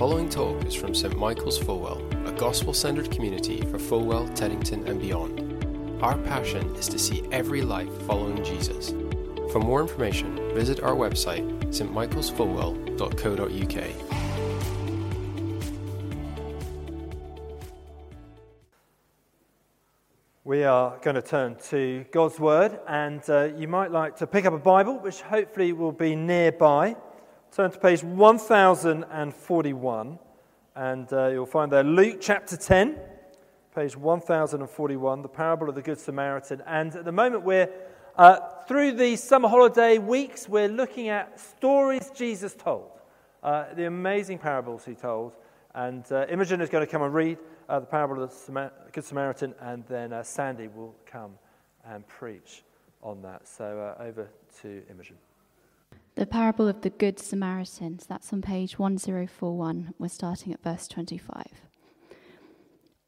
following talk is from St Michael's Fulwell, a gospel centered community for Fulwell, Teddington, and beyond. Our passion is to see every life following Jesus. For more information, visit our website, stmichaelsfulwell.co.uk. We are going to turn to God's Word, and uh, you might like to pick up a Bible, which hopefully will be nearby. Turn to page 1041, and uh, you'll find there Luke chapter 10, page 1041, the parable of the Good Samaritan. And at the moment, we're uh, through the summer holiday weeks, we're looking at stories Jesus told, uh, the amazing parables he told. And uh, Imogen is going to come and read uh, the parable of the Good Samaritan, and then uh, Sandy will come and preach on that. So over to Imogen. The parable of the Good Samaritan. So that's on page 1041. We're starting at verse 25.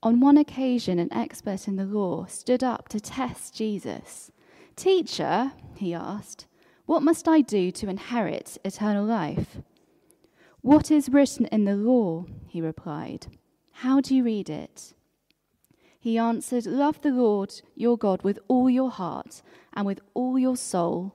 On one occasion, an expert in the law stood up to test Jesus. Teacher, he asked, what must I do to inherit eternal life? What is written in the law? He replied. How do you read it? He answered, Love the Lord your God with all your heart, and with all your soul,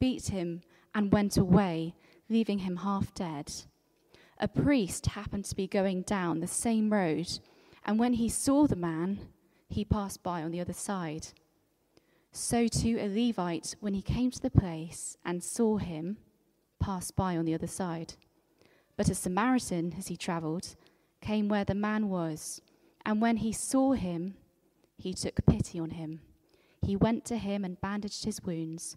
beat him, and went away, leaving him half dead. A priest happened to be going down the same road, and when he saw the man, he passed by on the other side. So too a Levite, when he came to the place and saw him, passed by on the other side. But a Samaritan, as he travelled, came where the man was, and when he saw him, he took pity on him. He went to him and bandaged his wounds,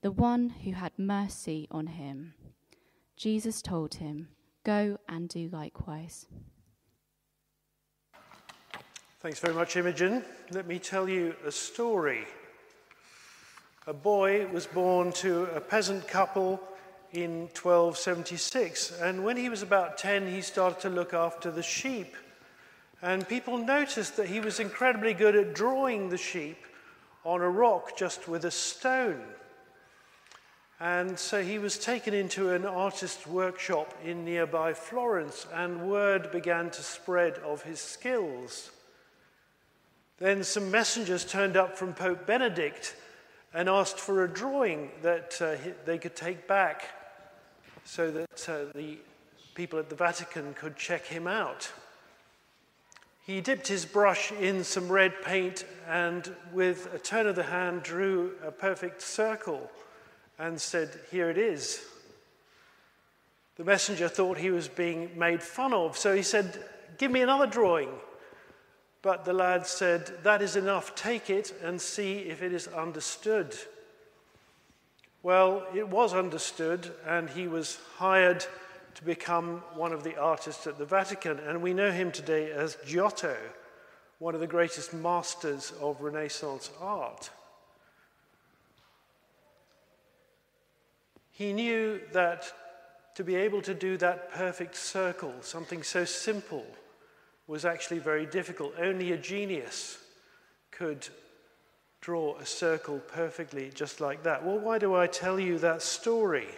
The one who had mercy on him. Jesus told him, Go and do likewise. Thanks very much, Imogen. Let me tell you a story. A boy was born to a peasant couple in 1276. And when he was about 10, he started to look after the sheep. And people noticed that he was incredibly good at drawing the sheep on a rock just with a stone. And so he was taken into an artist's workshop in nearby Florence, and word began to spread of his skills. Then some messengers turned up from Pope Benedict and asked for a drawing that uh, they could take back so that uh, the people at the Vatican could check him out. He dipped his brush in some red paint and, with a turn of the hand, drew a perfect circle and said, Here it is. The messenger thought he was being made fun of, so he said, Give me another drawing. But the lad said, That is enough, take it and see if it is understood. Well, it was understood, and he was hired to become one of the artists at the Vatican. And we know him today as Giotto, one of the greatest masters of Renaissance art. He knew that to be able to do that perfect circle, something so simple, was actually very difficult. Only a genius could draw a circle perfectly just like that. Well, why do I tell you that story?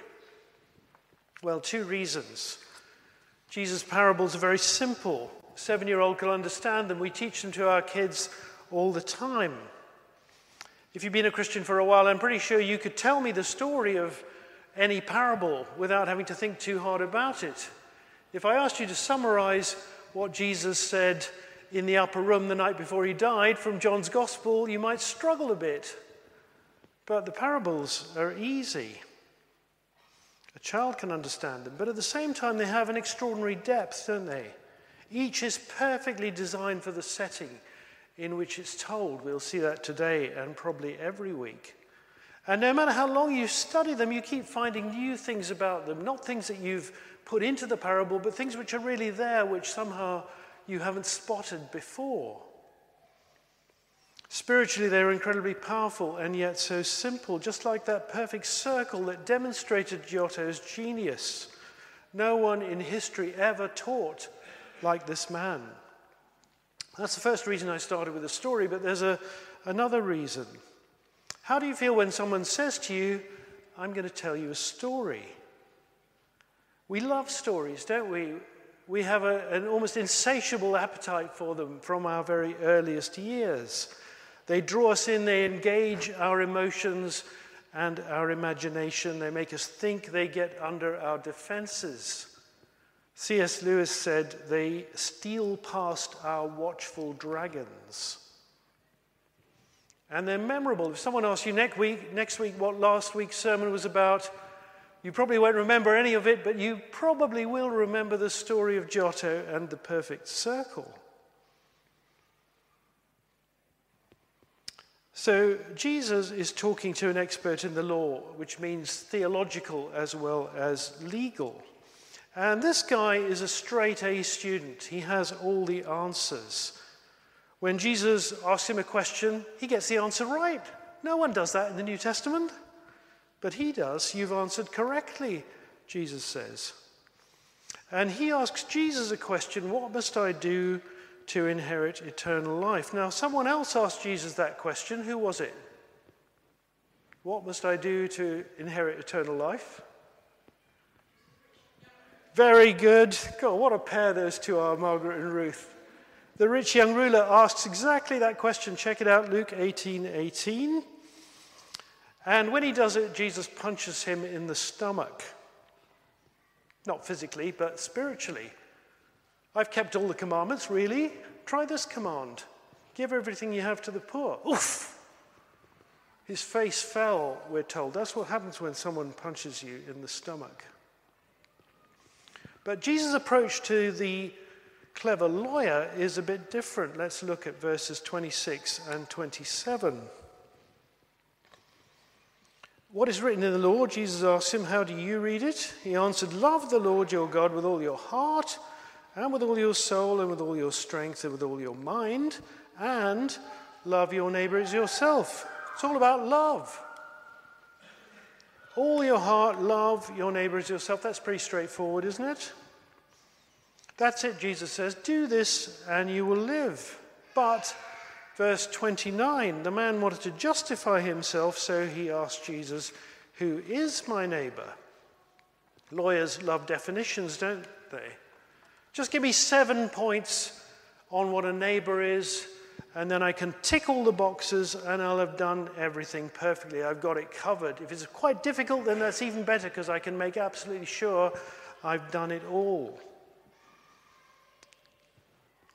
Well, two reasons. Jesus' parables are very simple. Seven year old can understand them. We teach them to our kids all the time. If you've been a Christian for a while, I'm pretty sure you could tell me the story of any parable without having to think too hard about it. If I asked you to summarize what Jesus said in the upper room the night before he died from John's Gospel, you might struggle a bit. But the parables are easy. A child can understand them, but at the same time, they have an extraordinary depth, don't they? Each is perfectly designed for the setting in which it's told. We'll see that today and probably every week. And no matter how long you study them, you keep finding new things about them, not things that you've put into the parable, but things which are really there, which somehow you haven't spotted before. Spiritually, they're incredibly powerful and yet so simple, just like that perfect circle that demonstrated Giotto's genius. No one in history ever taught like this man. That's the first reason I started with a story, but there's a, another reason. How do you feel when someone says to you, I'm going to tell you a story? We love stories, don't we? We have a, an almost insatiable appetite for them from our very earliest years. They draw us in, they engage our emotions and our imagination, they make us think, they get under our defenses. C.S. Lewis said, They steal past our watchful dragons. And they're memorable. If someone asks you next week, next week what last week's sermon was about, you probably won't remember any of it, but you probably will remember the story of Giotto and the perfect circle. So, Jesus is talking to an expert in the law, which means theological as well as legal. And this guy is a straight A student. He has all the answers. When Jesus asks him a question, he gets the answer right. No one does that in the New Testament. But he does. You've answered correctly, Jesus says. And he asks Jesus a question What must I do to inherit eternal life? Now, someone else asked Jesus that question. Who was it? What must I do to inherit eternal life? Very good. God, what a pair those two are, Margaret and Ruth. The rich young ruler asks exactly that question. Check it out, Luke 18 18. And when he does it, Jesus punches him in the stomach. Not physically, but spiritually. I've kept all the commandments, really? Try this command give everything you have to the poor. Oof! His face fell, we're told. That's what happens when someone punches you in the stomach. But Jesus' approach to the clever lawyer is a bit different. Let's look at verses 26 and 27. What is written in the law? Jesus asked him, How do you read it? He answered, Love the Lord your God with all your heart, and with all your soul, and with all your strength, and with all your mind, and love your neighbor as yourself. It's all about love. All your heart, love your neighbor as yourself. That's pretty straightforward, isn't it? That's it, Jesus says. Do this and you will live. But, verse 29, the man wanted to justify himself, so he asked Jesus, Who is my neighbor? Lawyers love definitions, don't they? Just give me seven points on what a neighbor is, and then I can tick all the boxes and I'll have done everything perfectly. I've got it covered. If it's quite difficult, then that's even better because I can make absolutely sure I've done it all.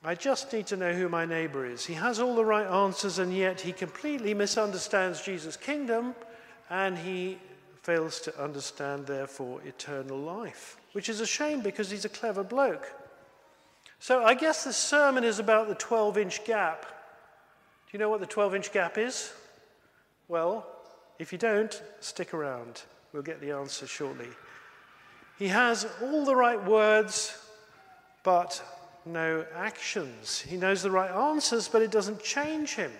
I just need to know who my neighbor is. He has all the right answers, and yet he completely misunderstands Jesus' kingdom, and he fails to understand, therefore, eternal life, which is a shame because he's a clever bloke. So I guess this sermon is about the 12 inch gap. Do you know what the 12 inch gap is? Well, if you don't, stick around. We'll get the answer shortly. He has all the right words, but no actions. He knows the right answers, but it doesn't change him.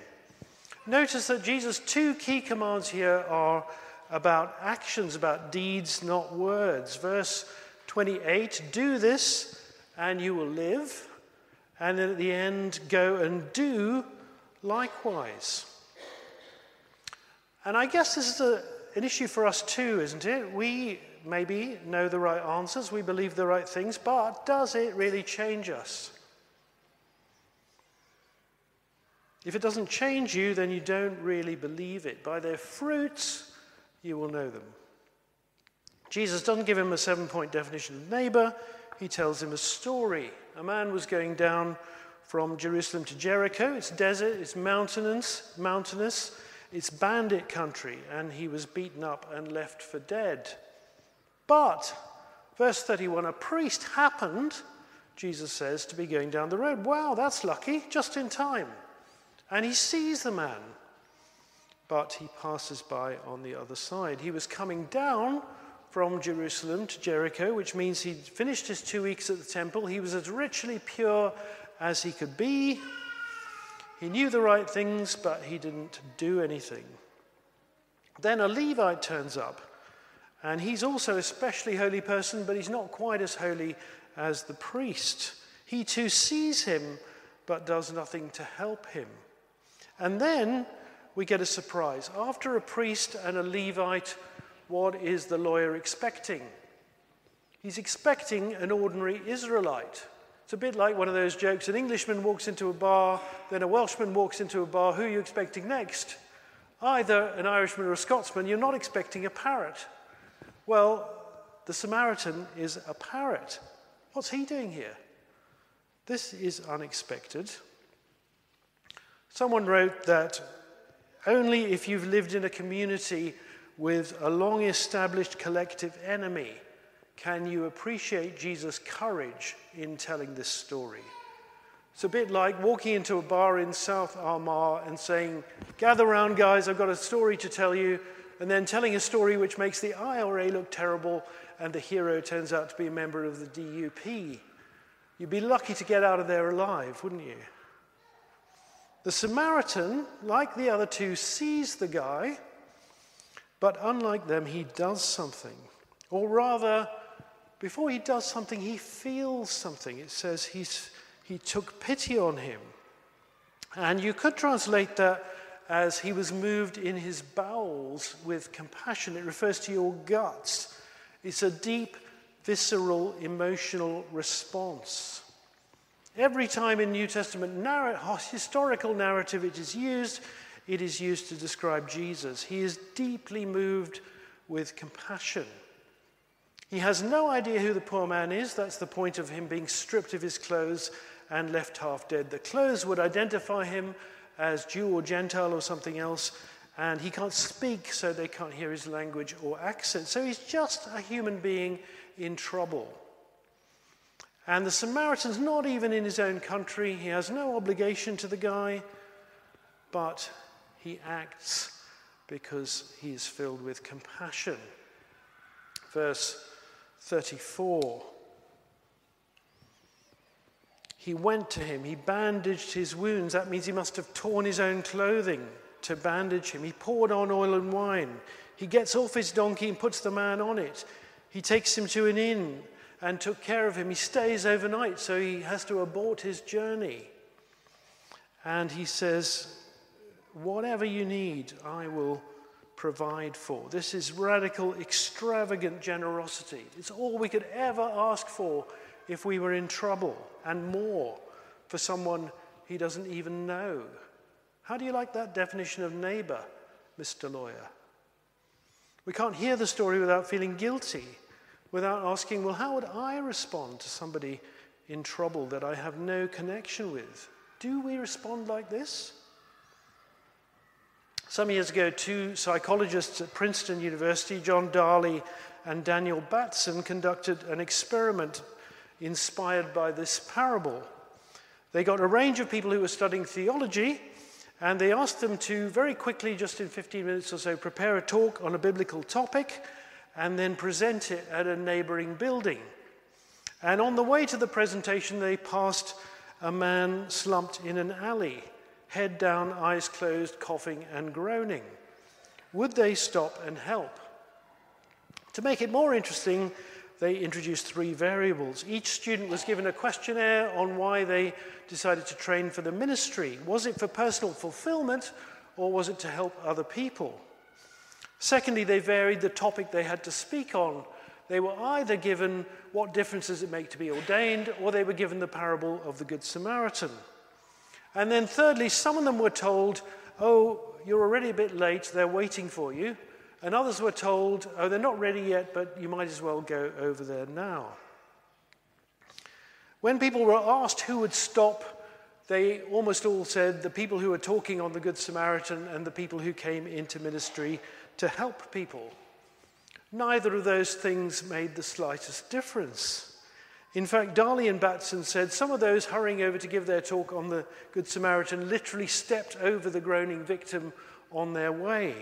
Notice that Jesus' two key commands here are about actions, about deeds, not words. Verse 28 do this and you will live. And then at the end, go and do likewise. And I guess this is a, an issue for us too, isn't it? We maybe know the right answers, we believe the right things, but does it really change us? If it doesn't change you, then you don't really believe it. By their fruits, you will know them. Jesus doesn't give him a seven point definition of neighbor, he tells him a story. A man was going down from Jerusalem to Jericho. It's desert, it's mountainous, mountainous, it's bandit country, and he was beaten up and left for dead. But, verse 31, a priest happened, Jesus says, to be going down the road. Wow, that's lucky, just in time. And he sees the man, but he passes by on the other side. He was coming down from Jerusalem to Jericho, which means he'd finished his two weeks at the temple. He was as ritually pure as he could be. He knew the right things, but he didn't do anything. Then a Levite turns up, and he's also a specially holy person, but he's not quite as holy as the priest. He too sees him, but does nothing to help him. And then we get a surprise. After a priest and a Levite, what is the lawyer expecting? He's expecting an ordinary Israelite. It's a bit like one of those jokes an Englishman walks into a bar, then a Welshman walks into a bar. Who are you expecting next? Either an Irishman or a Scotsman. You're not expecting a parrot. Well, the Samaritan is a parrot. What's he doing here? This is unexpected. Someone wrote that only if you've lived in a community with a long established collective enemy can you appreciate Jesus' courage in telling this story? It's a bit like walking into a bar in South Armagh and saying, Gather round, guys, I've got a story to tell you, and then telling a story which makes the IRA look terrible and the hero turns out to be a member of the DUP. You'd be lucky to get out of there alive, wouldn't you? The Samaritan, like the other two, sees the guy, but unlike them, he does something. Or rather, before he does something, he feels something. It says he's, he took pity on him. And you could translate that as he was moved in his bowels with compassion. It refers to your guts. It's a deep, visceral, emotional response. Every time in New Testament narr- historical narrative it is used, it is used to describe Jesus. He is deeply moved with compassion. He has no idea who the poor man is. That's the point of him being stripped of his clothes and left half dead. The clothes would identify him as Jew or Gentile or something else, and he can't speak, so they can't hear his language or accent. So he's just a human being in trouble. And the Samaritan's not even in his own country. He has no obligation to the guy, but he acts because he is filled with compassion. Verse 34. He went to him, he bandaged his wounds. That means he must have torn his own clothing to bandage him. He poured on oil and wine. He gets off his donkey and puts the man on it. He takes him to an inn and took care of him. He stays overnight, so he has to abort his journey. And he says, Whatever you need, I will provide for. This is radical, extravagant generosity. It's all we could ever ask for if we were in trouble, and more for someone he doesn't even know. How do you like that definition of neighbor, Mr. Lawyer? We can't hear the story without feeling guilty, without asking, well, how would I respond to somebody in trouble that I have no connection with? Do we respond like this? Some years ago, two psychologists at Princeton University, John Darley and Daniel Batson, conducted an experiment inspired by this parable. They got a range of people who were studying theology, and they asked them to very quickly, just in 15 minutes or so, prepare a talk on a biblical topic and then present it at a neighboring building. And on the way to the presentation, they passed a man slumped in an alley head down, eyes closed, coughing and groaning. Would they stop and help? To make it more interesting, they introduced three variables. Each student was given a questionnaire on why they decided to train for the ministry. Was it for personal fulfillment or was it to help other people? Secondly, they varied the topic they had to speak on. They were either given what difference does it make to be ordained, or they were given the parable of the Good Samaritan. And then, thirdly, some of them were told, Oh, you're already a bit late, they're waiting for you. And others were told, Oh, they're not ready yet, but you might as well go over there now. When people were asked who would stop, they almost all said the people who were talking on the Good Samaritan and the people who came into ministry to help people. Neither of those things made the slightest difference. In fact, Darley and Batson said some of those hurrying over to give their talk on the Good Samaritan literally stepped over the groaning victim on their way.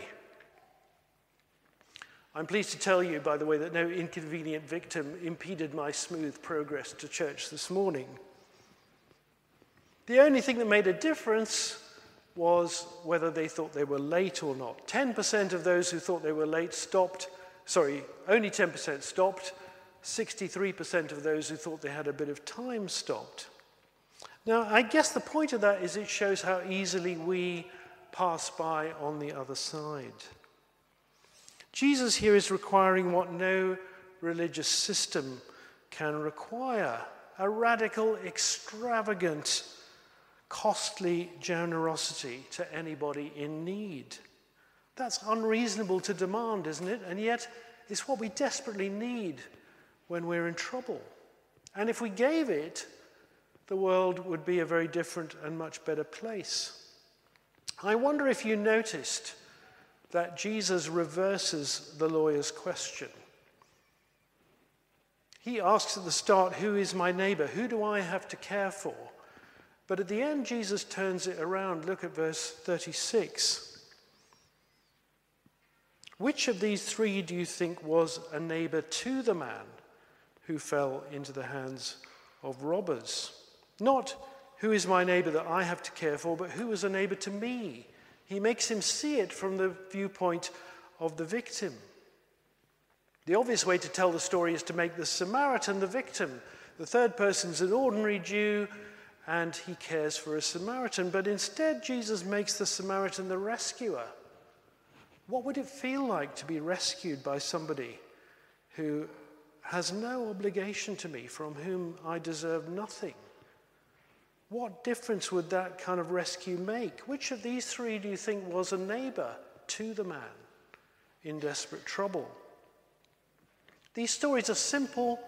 I'm pleased to tell you, by the way, that no inconvenient victim impeded my smooth progress to church this morning. The only thing that made a difference was whether they thought they were late or not. 10% of those who thought they were late stopped, sorry, only 10% stopped. 63% of those who thought they had a bit of time stopped. Now, I guess the point of that is it shows how easily we pass by on the other side. Jesus here is requiring what no religious system can require a radical, extravagant, costly generosity to anybody in need. That's unreasonable to demand, isn't it? And yet, it's what we desperately need when we're in trouble. And if we gave it, the world would be a very different and much better place. I wonder if you noticed that Jesus reverses the lawyer's question. He asks at the start, Who is my neighbor? Who do I have to care for? But at the end, Jesus turns it around. Look at verse 36. Which of these three do you think was a neighbor to the man who fell into the hands of robbers? Not who is my neighbor that I have to care for, but who is a neighbor to me? He makes him see it from the viewpoint of the victim. The obvious way to tell the story is to make the Samaritan the victim. The third person's an ordinary Jew and he cares for a Samaritan. But instead, Jesus makes the Samaritan the rescuer. What would it feel like to be rescued by somebody who has no obligation to me, from whom I deserve nothing? What difference would that kind of rescue make? Which of these three do you think was a neighbor to the man in desperate trouble? These stories are simple,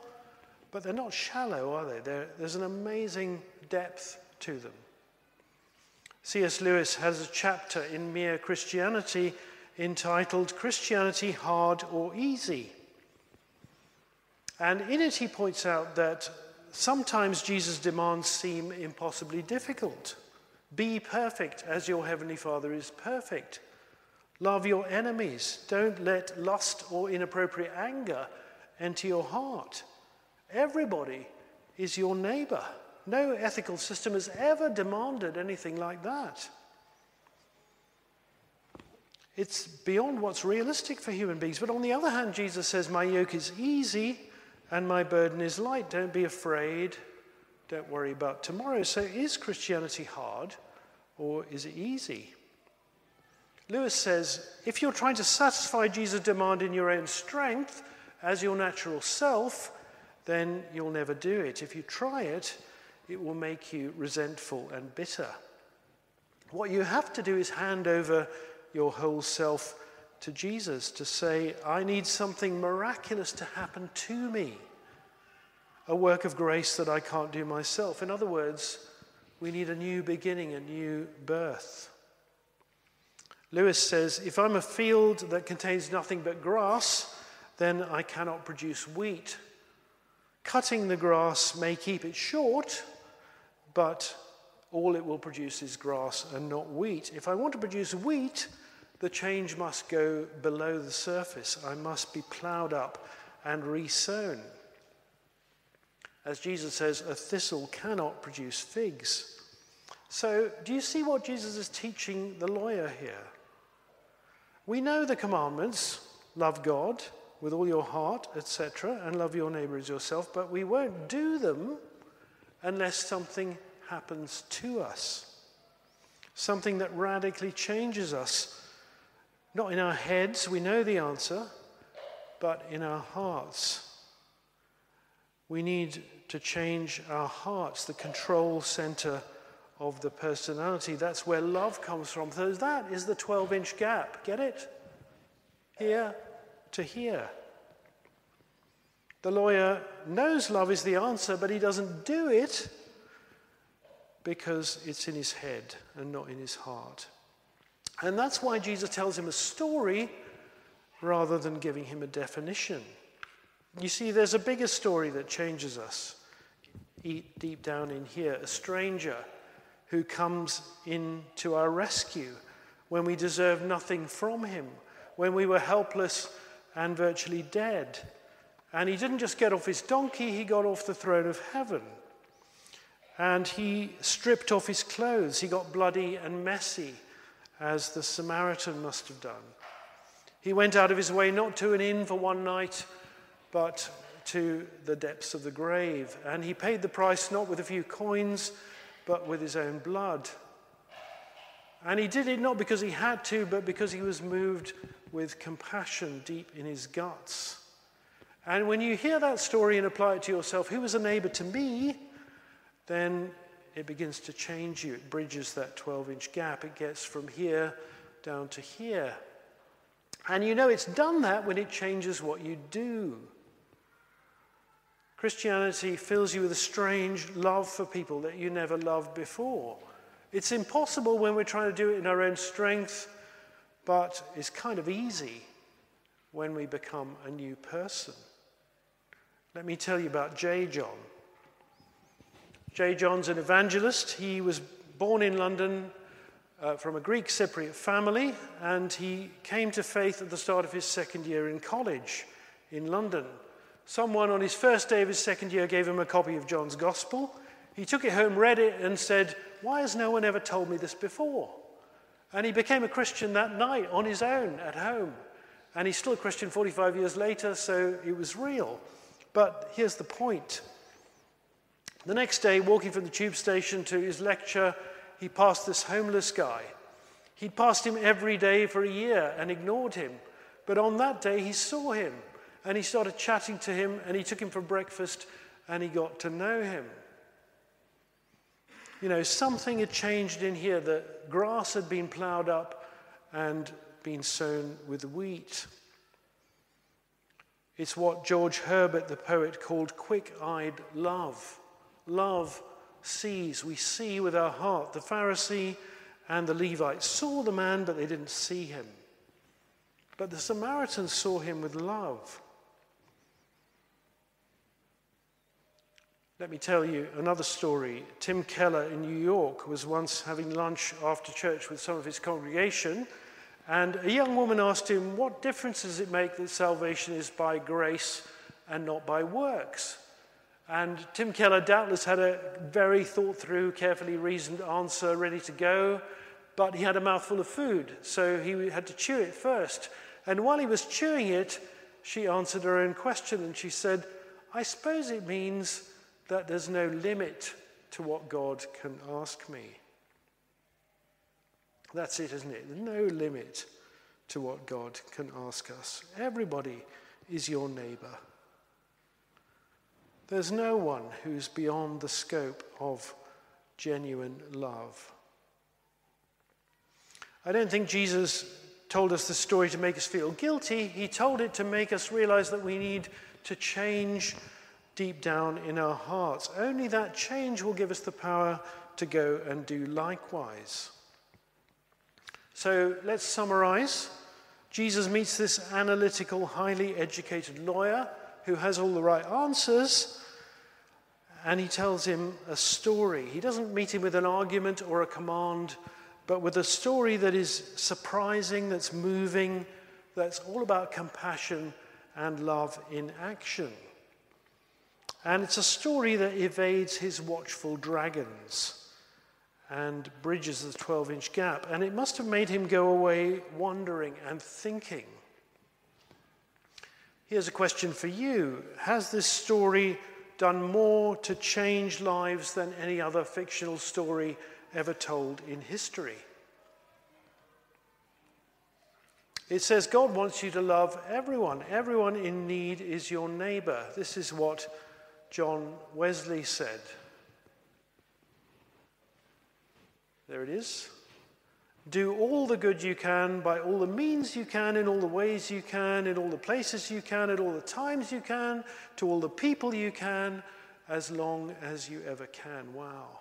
but they're not shallow, are they? They're, there's an amazing depth to them. C.S. Lewis has a chapter in Mere Christianity entitled Christianity Hard or Easy. And in it, he points out that Sometimes Jesus' demands seem impossibly difficult. Be perfect as your heavenly Father is perfect. Love your enemies. Don't let lust or inappropriate anger enter your heart. Everybody is your neighbor. No ethical system has ever demanded anything like that. It's beyond what's realistic for human beings. But on the other hand, Jesus says, My yoke is easy and my burden is light. Don't be afraid. Don't worry about tomorrow. So, is Christianity hard or is it easy? Lewis says if you're trying to satisfy Jesus' demand in your own strength as your natural self, then you'll never do it. If you try it, it will make you resentful and bitter. What you have to do is hand over your whole self to Jesus to say, I need something miraculous to happen to me, a work of grace that I can't do myself. In other words, we need a new beginning, a new birth. Lewis says, If I'm a field that contains nothing but grass, then I cannot produce wheat. Cutting the grass may keep it short, but all it will produce is grass and not wheat. If I want to produce wheat, the change must go below the surface. I must be ploughed up and resown. As Jesus says, a thistle cannot produce figs. So, do you see what Jesus is teaching the lawyer here? We know the commandments love God with all your heart, etc., and love your neighbor as yourself, but we won't do them unless something happens to us. Something that radically changes us not in our heads, we know the answer, but in our hearts. We need to change our hearts, the control center of the personality. That's where love comes from. So that is the 12 inch gap. Get it? Here to here. The lawyer knows love is the answer, but he doesn't do it because it's in his head and not in his heart. And that's why Jesus tells him a story rather than giving him a definition. You see, there's a bigger story that changes us deep down in here a stranger who comes in to our rescue when we deserve nothing from him, when we were helpless and virtually dead. And he didn't just get off his donkey, he got off the throne of heaven. And he stripped off his clothes. He got bloody and messy, as the Samaritan must have done. He went out of his way not to an inn for one night, but to the depths of the grave. And he paid the price not with a few coins, but with his own blood. And he did it not because he had to, but because he was moved with compassion deep in his guts. And when you hear that story and apply it to yourself, who was a neighbor to me? Then it begins to change you. It bridges that 12 inch gap. It gets from here down to here. And you know it's done that when it changes what you do. Christianity fills you with a strange love for people that you never loved before. It's impossible when we're trying to do it in our own strength, but it's kind of easy when we become a new person. Let me tell you about J. John. J. John's an evangelist. He was born in London uh, from a Greek Cypriot family, and he came to faith at the start of his second year in college in London. Someone on his first day of his second year gave him a copy of John's Gospel. He took it home, read it, and said, Why has no one ever told me this before? And he became a Christian that night on his own at home. And he's still a Christian 45 years later, so it was real. But here's the point the next day, walking from the tube station to his lecture, he passed this homeless guy. He'd passed him every day for a year and ignored him. But on that day, he saw him and he started chatting to him and he took him for breakfast and he got to know him. You know, something had changed in here. The grass had been plowed up and been sown with wheat. It's what George Herbert, the poet, called quick eyed love love sees. We see with our heart. The Pharisee and the Levite saw the man, but they didn't see him. But the Samaritan saw him with love. Let me tell you another story. Tim Keller in New York was once having lunch after church with some of his congregation, and a young woman asked him, What difference does it make that salvation is by grace and not by works? And Tim Keller doubtless had a very thought through, carefully reasoned answer ready to go, but he had a mouthful of food, so he had to chew it first. And while he was chewing it, she answered her own question and she said, I suppose it means that there's no limit to what God can ask me. That's it, isn't it? No limit to what God can ask us. Everybody is your neighbor. There's no one who's beyond the scope of genuine love. I don't think Jesus told us the story to make us feel guilty. He told it to make us realize that we need to change deep down in our hearts. Only that change will give us the power to go and do likewise. So let's summarize. Jesus meets this analytical, highly educated lawyer who has all the right answers, and he tells him a story. He doesn't meet him with an argument or a command, but with a story that is surprising, that's moving, that's all about compassion and love in action. And it's a story that evades his watchful dragons and bridges the 12 inch gap. And it must have made him go away wondering and thinking. Here's a question for you Has this story done more to change lives than any other fictional story ever told in history? It says God wants you to love everyone. Everyone in need is your neighbor. This is what John Wesley said. There it is. Do all the good you can by all the means you can, in all the ways you can, in all the places you can, at all the times you can, to all the people you can, as long as you ever can. Wow.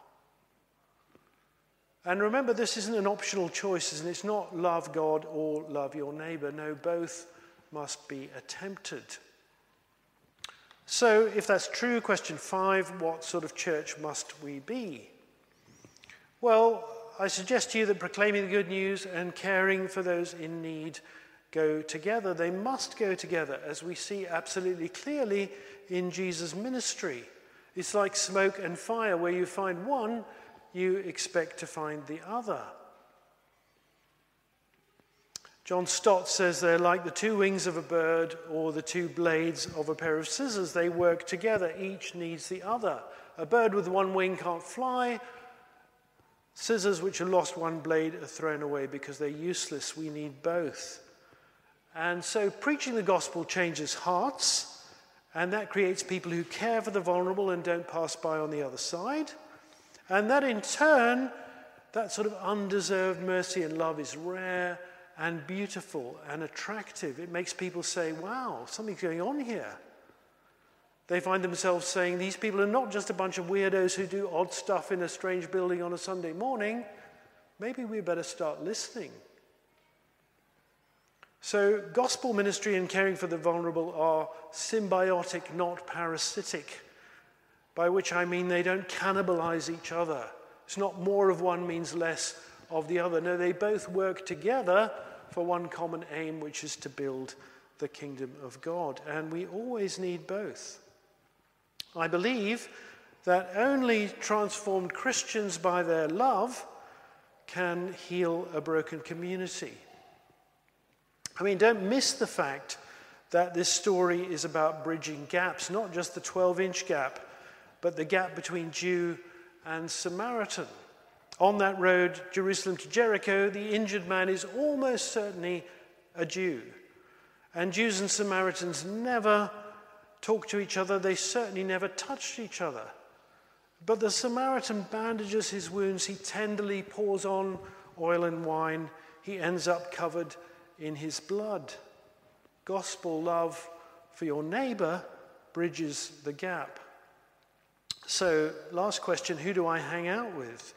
And remember, this isn't an optional choice, and it's not love God or love your neighbor. No, both must be attempted. So, if that's true, question five what sort of church must we be? Well, I suggest to you that proclaiming the good news and caring for those in need go together. They must go together, as we see absolutely clearly in Jesus' ministry. It's like smoke and fire, where you find one, you expect to find the other. John Stott says they're like the two wings of a bird or the two blades of a pair of scissors. They work together, each needs the other. A bird with one wing can't fly. Scissors which have lost one blade are thrown away because they're useless. We need both. And so preaching the gospel changes hearts, and that creates people who care for the vulnerable and don't pass by on the other side. And that in turn, that sort of undeserved mercy and love is rare and beautiful and attractive. It makes people say, wow, something's going on here. They find themselves saying, these people are not just a bunch of weirdos who do odd stuff in a strange building on a Sunday morning. Maybe we better start listening. So, gospel ministry and caring for the vulnerable are symbiotic, not parasitic by which I mean they don't cannibalize each other. It's not more of one means less of the other. No, they both work together for one common aim, which is to build the kingdom of God. And we always need both. I believe that only transformed Christians by their love can heal a broken community. I mean, don't miss the fact that this story is about bridging gaps, not just the 12 inch gap but the gap between Jew and Samaritan. On that road, Jerusalem to Jericho, the injured man is almost certainly a Jew. And Jews and Samaritans never talked to each other, they certainly never touched each other. But the Samaritan bandages his wounds, he tenderly pours on oil and wine, he ends up covered in his blood. Gospel love for your neighbor bridges the gap. So, last question who do I hang out with?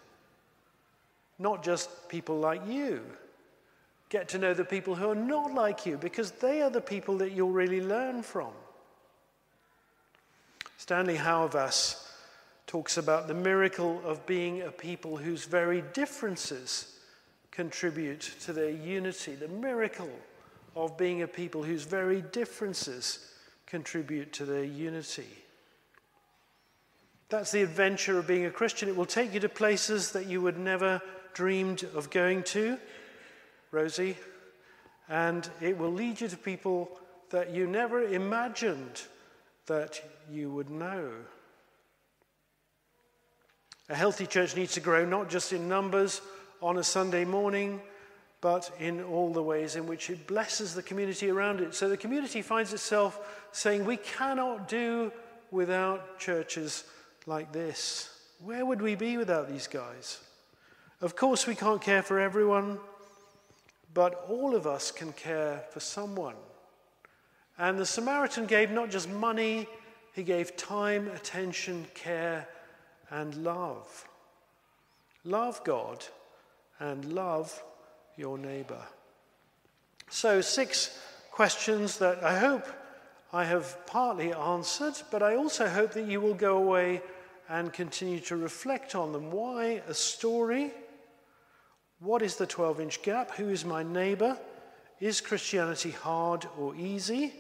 Not just people like you. Get to know the people who are not like you because they are the people that you'll really learn from. Stanley Hauerwas talks about the miracle of being a people whose very differences contribute to their unity. The miracle of being a people whose very differences contribute to their unity. That's the adventure of being a Christian. It will take you to places that you would never dreamed of going to, Rosie, and it will lead you to people that you never imagined that you would know. A healthy church needs to grow not just in numbers on a Sunday morning, but in all the ways in which it blesses the community around it. So the community finds itself saying, We cannot do without churches like this. Where would we be without these guys? Of course, we can't care for everyone, but all of us can care for someone. And the Samaritan gave not just money, he gave time, attention, care, and love. Love God and love your neighbor. So, six questions that I hope I have partly answered, but I also hope that you will go away and continue to reflect on them. Why a story? What is the 12 inch gap? Who is my neighbor? Is Christianity hard or easy?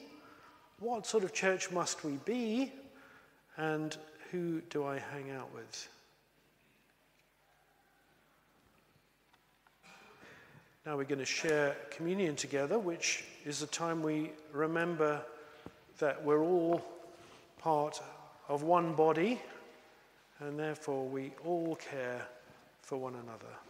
What sort of church must we be? And who do I hang out with? Now we're going to share communion together, which is a time we remember that we're all part of one body and therefore we all care for one another.